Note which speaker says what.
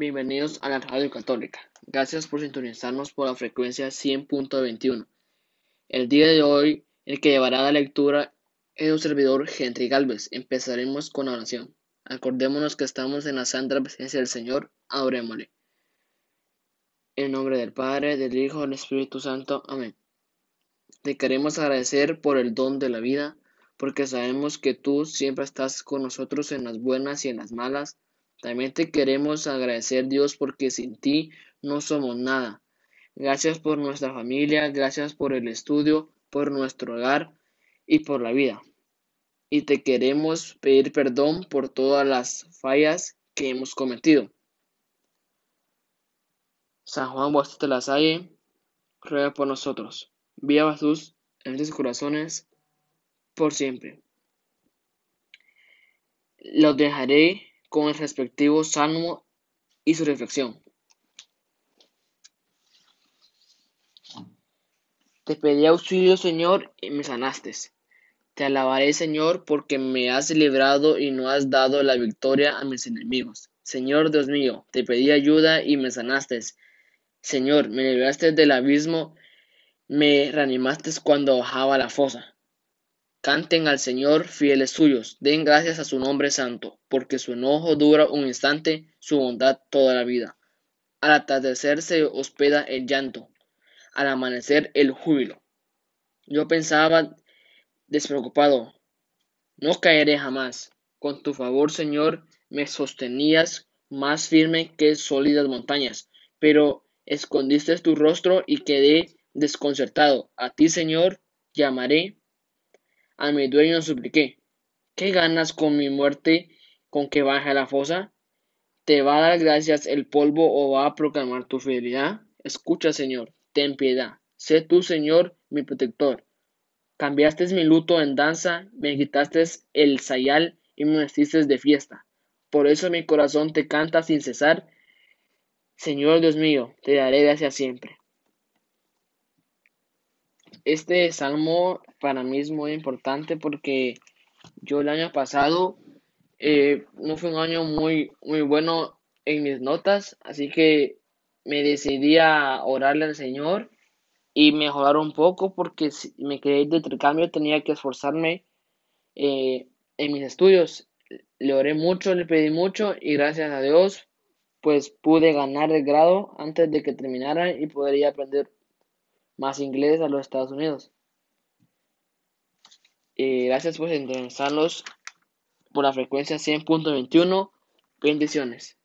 Speaker 1: Bienvenidos a la Radio Católica. Gracias por sintonizarnos por la frecuencia 100.21. El día de hoy, el que llevará la lectura es un servidor Henry Galvez. Empezaremos con oración. Acordémonos que estamos en la santa presencia del Señor. Adorémosle. En nombre del Padre, del Hijo y del Espíritu Santo. Amén. Te queremos agradecer por el don de la vida, porque sabemos que tú siempre estás con nosotros en las buenas y en las malas también te queremos agradecer Dios porque sin ti no somos nada. Gracias por nuestra familia, gracias por el estudio, por nuestro hogar y por la vida. Y te queremos pedir perdón por todas las fallas que hemos cometido. San Juan Bautista de la ruega por nosotros. Vía Jesús en nuestros corazones por siempre. Los dejaré con el respectivo salmo y su reflexión. Te pedí auxilio, Señor, y me sanaste. Te alabaré, Señor, porque me has librado y no has dado la victoria a mis enemigos. Señor Dios mío, te pedí ayuda y me sanaste. Señor, me libraste del abismo, me reanimaste cuando bajaba la fosa. Canten al Señor fieles suyos, den gracias a su nombre santo, porque su enojo dura un instante, su bondad toda la vida. Al atardecer se hospeda el llanto, al amanecer el júbilo. Yo pensaba despreocupado, no caeré jamás. Con tu favor, Señor, me sostenías más firme que sólidas montañas, pero escondiste tu rostro y quedé desconcertado. A ti, Señor, llamaré a mi dueño supliqué, ¿qué ganas con mi muerte con que baje a la fosa? ¿Te va a dar gracias el polvo o va a proclamar tu fidelidad? Escucha, Señor, ten piedad. Sé tú, Señor, mi protector. Cambiaste mi luto en danza, me quitaste el sayal y me vestiste de fiesta. Por eso mi corazón te canta sin cesar. Señor Dios mío, te daré gracias siempre. Este salmo para mí es muy importante porque yo el año pasado eh, no fue un año muy, muy bueno en mis notas, así que me decidí a orarle al Señor y mejorar un poco porque si me quedé de intercambio tenía que esforzarme eh, en mis estudios. Le oré mucho, le pedí mucho y gracias a Dios pues pude ganar el grado antes de que terminara y podría aprender más inglés a los Estados Unidos. Y gracias por interesarnos por la frecuencia 100.21. Bendiciones.